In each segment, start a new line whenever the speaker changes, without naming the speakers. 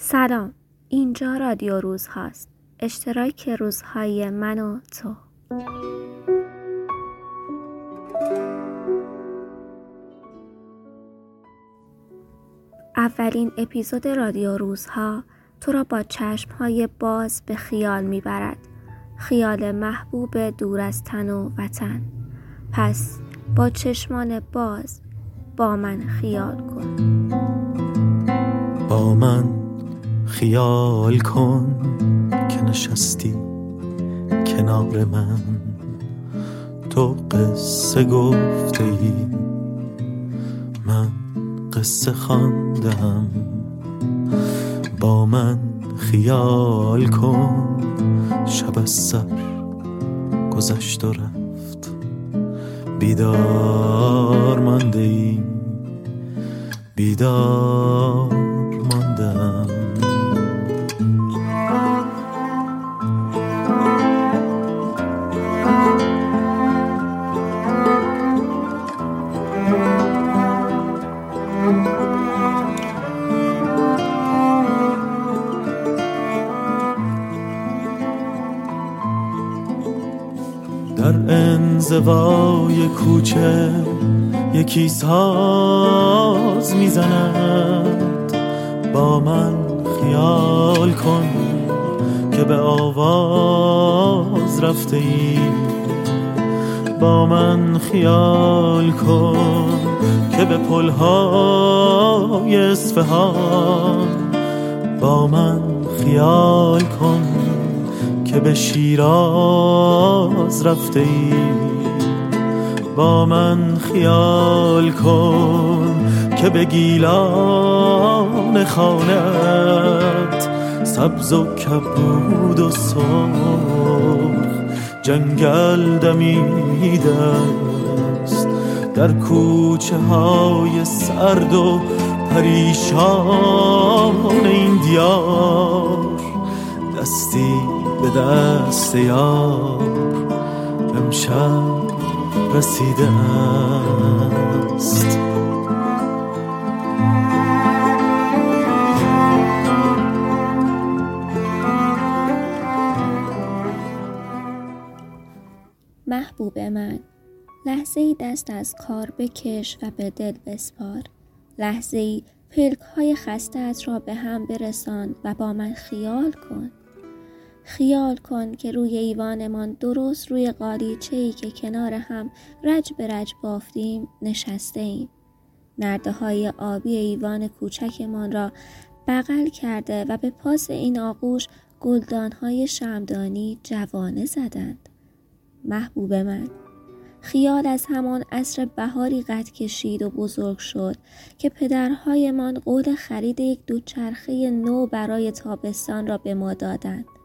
سلام. اینجا رادیو روز هاست. اشتراک روزهای من و تو. اولین اپیزود رادیو روزها تو را با چشمهای باز به خیال می‌برد. خیال محبوب دور از تن و وطن. پس با چشمان باز با من خیال کن.
با من خیال کن که نشستی کنار من. تو قصه گفته من قصه خواندم. با من خیال کن شب از سر گذشت و رفت. بیدار مانده ای بیدار انزوای کوچه یکی ساز می‌زند. با من خیال کن که به آواز رفته ای. با من خیال کن که به پلهای اصفهان. با من خیال کن که به شیراز رفته ای. با من خیال کن که به گیلان خانت سبز و کبود و سرخ جنگل دمیده است در کوچه های سرد و پریشان این دیار دستی به دست یار امشب رسیده است.
محبوب من لحظه ای دست از کار بکش و به دل بسپار. لحظه ای پلک های خستت را به هم برسان و با من خیال کن. خیال کن که روی ایوانمان درست روی قالیچه ای که کنار هم رج به رج بافتیم نشسته ایم. نرده های آبی ایوان کوچکمان را بغل کرده و به پاس این آغوش گلدان های شمدانی جوانه زدند. محبوب من خیال از همان عصر بهاری قد کشید و بزرگ شد که پدرهایمان قول خرید یک دوچرخه نو برای تابستان را به ما دادند.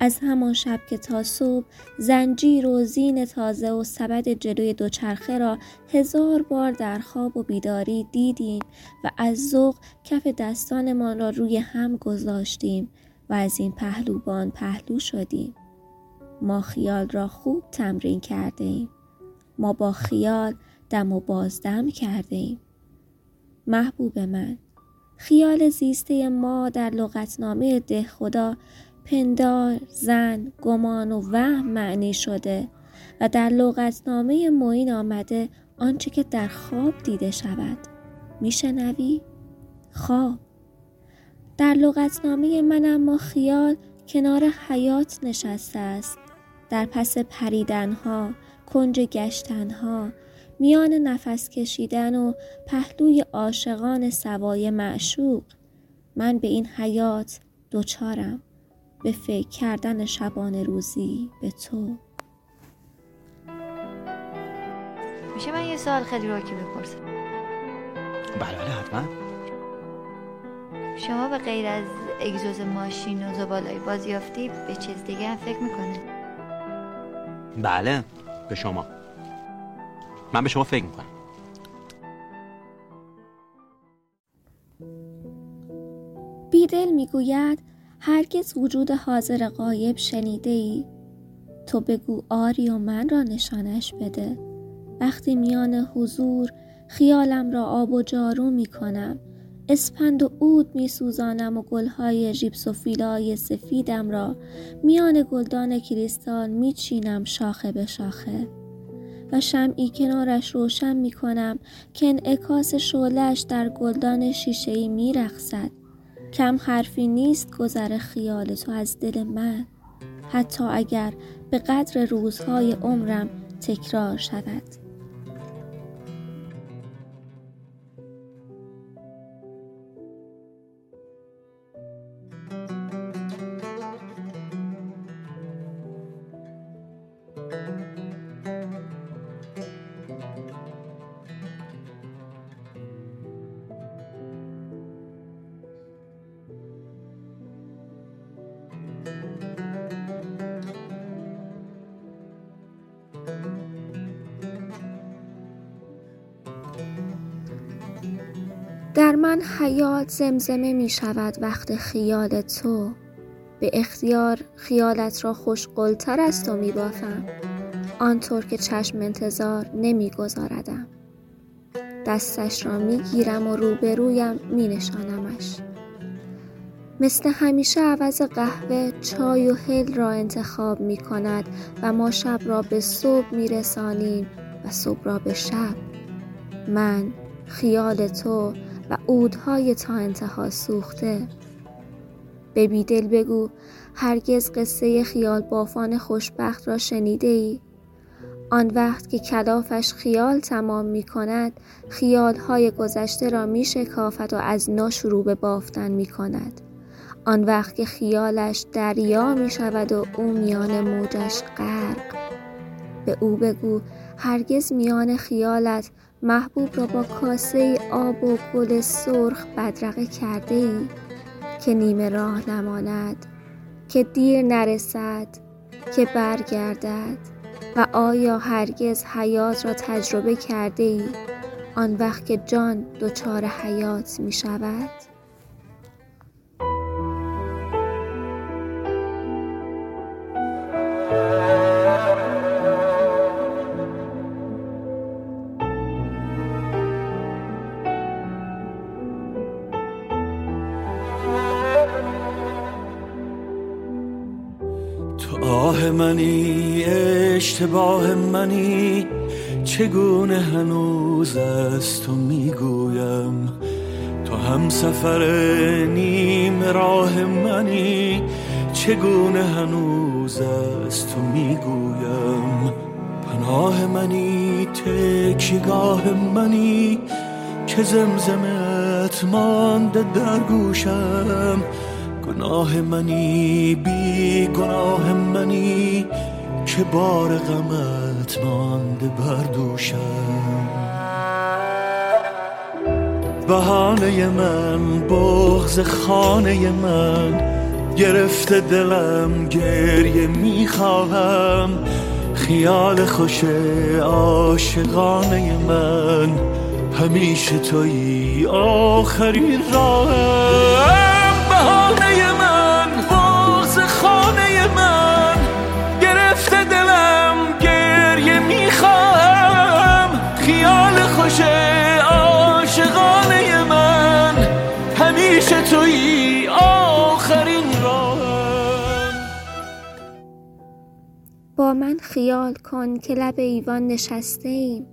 از همان شب که تا صبح زنجیر و زین تازه و سبد جلوی دوچرخه را هزار بار در خواب و بیداری دیدیم و از ذوق کف دستانمان را روی هم گذاشتیم و از این پهلوبان پهلو شدیم. ما خیال را خوب تمرین کرده ایم. ما با خیال دم و بازدم کرده ایم. محبوب من خیال زیسته ما در لغتنامه ده خدا پندار، زن، گمان و وهم معنی شده و در لغتنامه معین آمده آنچه که در خواب دیده شود. میشنوی؟ خواب. در لغتنامه من اما خیال کنار حیات نشسته است. در پس پریدنها کنج گشتنها میان نفس کشیدن و پهلوی عاشقان سوای معشوق من به این حیات دوچارم به فکر کردن شبانه روزی به تو.
میشه من یه سوال خیلی راکی بپرسم؟
بله بله حتما.
شما به غیر از اگزوز ماشین و زبالای بازیافتی به چیز دیگه هم فکر می‌کنه
بله به شما. من به شما فکر می‌کنم.
بیدل می‌گوید هرگز وجود حاضر قایب شنیده ای؟ تو بگو آری و من را نشانش بده وقتی میان حضور خیالم را آب و جارو می کنم اسپند و عود می سوزانم و گلهای ژیپسوفیلای سفیدم را میان گلدان کریستال می چینم شاخه به شاخه و شمعی کنارش روشن می کنم که انعکاس شعلش در گلدان شیشهای می رخصد. کم حرفی نیست گذر خیال تو از دل من. حتی اگر به قدر روزهای عمرم تکرار شود. من حیات زمزمه می شود وقت خیال تو. به اختیار خیالت را خوشقلتر از تو می بافم. آنطور که چشم انتظار نمی گذاردم. دستش را می گیرم و روبرویم می نشانمش. مثل همیشه عوض قهوه چای و هل را انتخاب می کند و ما شب را به صبح می رسانیم و صبح را به شب. من خیال تو و عودهای تا انتها سوخته. به بیدل بگو هرگز قصه خیال بافان خوشبخت را شنیده ای؟ آن وقت که کلافش خیال تمام می کند خیالهای گذشته را می شکافت و از نو شروع به بافتن می کند. آن وقت که خیالش دریا می شود و او میان موجش غرق. به او بگو هرگز میان خیالت محبوب را با کاسه آب و گل سرخ بدرقه کرده ای که نیمه راه نماند که دیر نرسد که برگردد و آیا هرگز حیات را تجربه کرده ای آن وقت که جان دچار حیات می شود؟
آه منی اشتباه منی چگونه هنوز از تو می‌گویم؟ تو هم سفر نیم راه منی چگونه هنوز از تو می‌گویم؟ پناه منی تکیگاه منی که زمزمت مانده در گوشم. گناه منی بی گناه منی که بار غمت مانده بر دوشم. بهانه من بغز خانه من گرفته دلم گریه می‌خواهم. خیال خوش عاشقانه من همیشه توی آخرین راهم. بهانه من باز خانه من. گرفته دلم گریه می‌خواهم. خیال خوش عاشقانه من. همیشه توی آخرین راهم.
با من خیال کن که لب ایوان نشسته ایم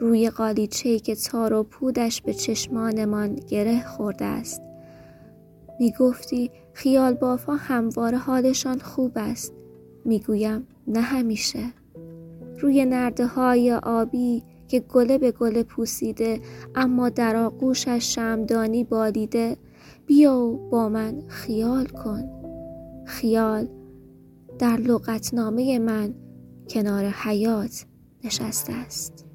روی قالیچه که تار و پودش به چشمانمان گره خورده است. می گفتی خیال بافا همواره حالشان خوب است. می‌گویم نه همیشه. روی نرده های آبی که گله به گله پوسیده اما در آغوشش شمدانی بالیده بیا و با من خیال کن. خیال در لغتنامه من کنار حیات نشسته است.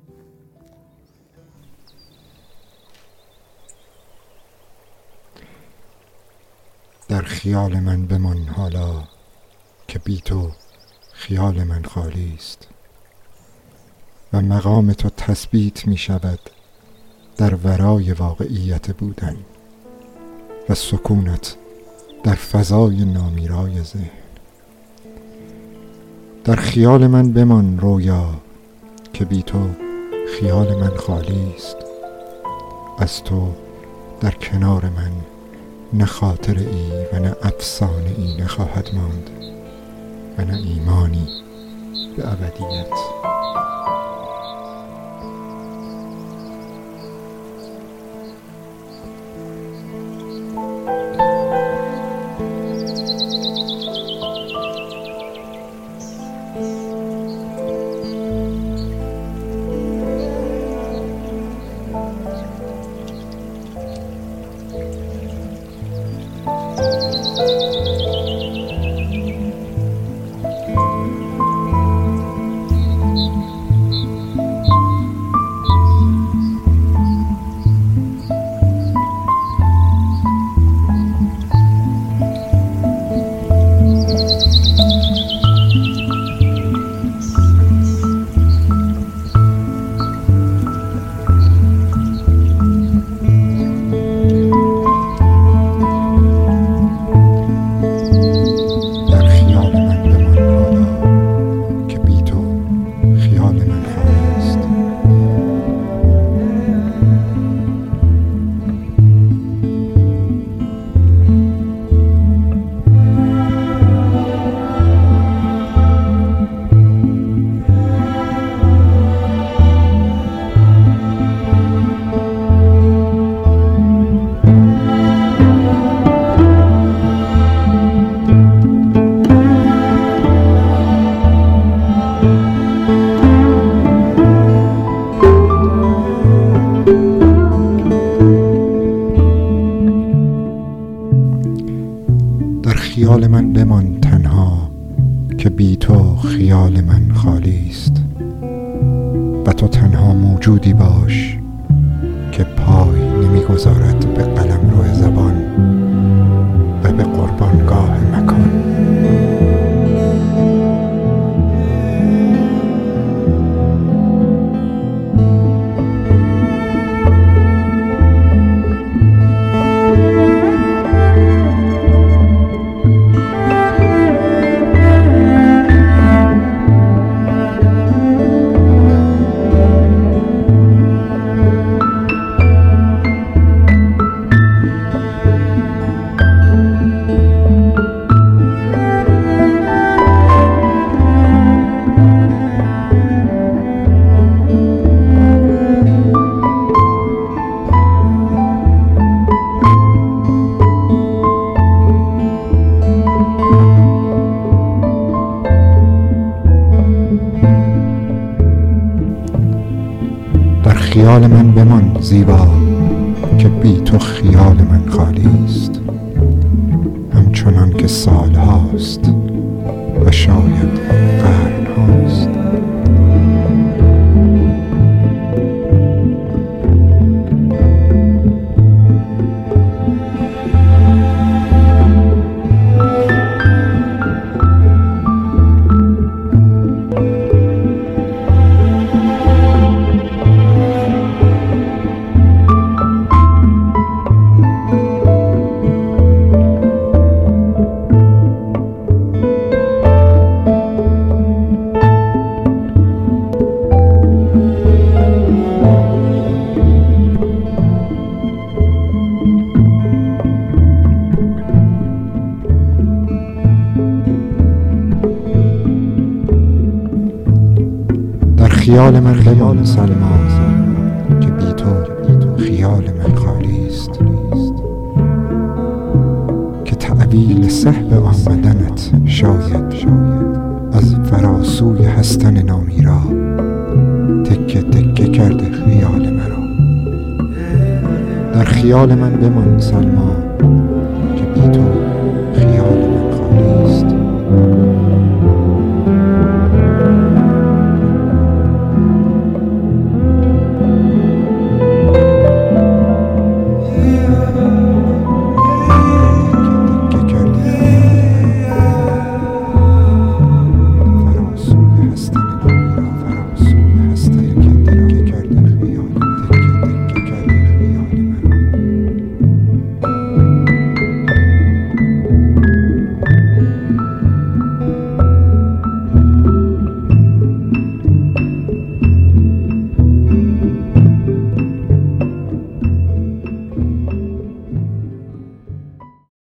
در خیال من بمان حالا که بی تو خیال من خالی است. و مقام تو تثبیت می شود در ورای واقعیت بودن و سکونت در فضای نامیرای ذهن. در خیال من بمان رویا که بی تو خیال من خالی است. از تو در کنار من نه خاطر ای و نه افسانه ای نخواهد ماند و نه ایمانی به ابدیت. خیال من بمان تنها که بی تو خیال من خالی است. و تو تنها موجودی باش که پای نمی‌گذارد به قلم روی زبان. خیال من بمان زیبا که بی تو خیال من خالی است. همچنان که سال هاست و شاید خیال من بمان سلما که بی تو خیال من خالی است. که تعویل صحب آمدنت شاید از فراسوی هستن نامیرا تکه تکه کرده خیال مرا. در خیال من بمان سلما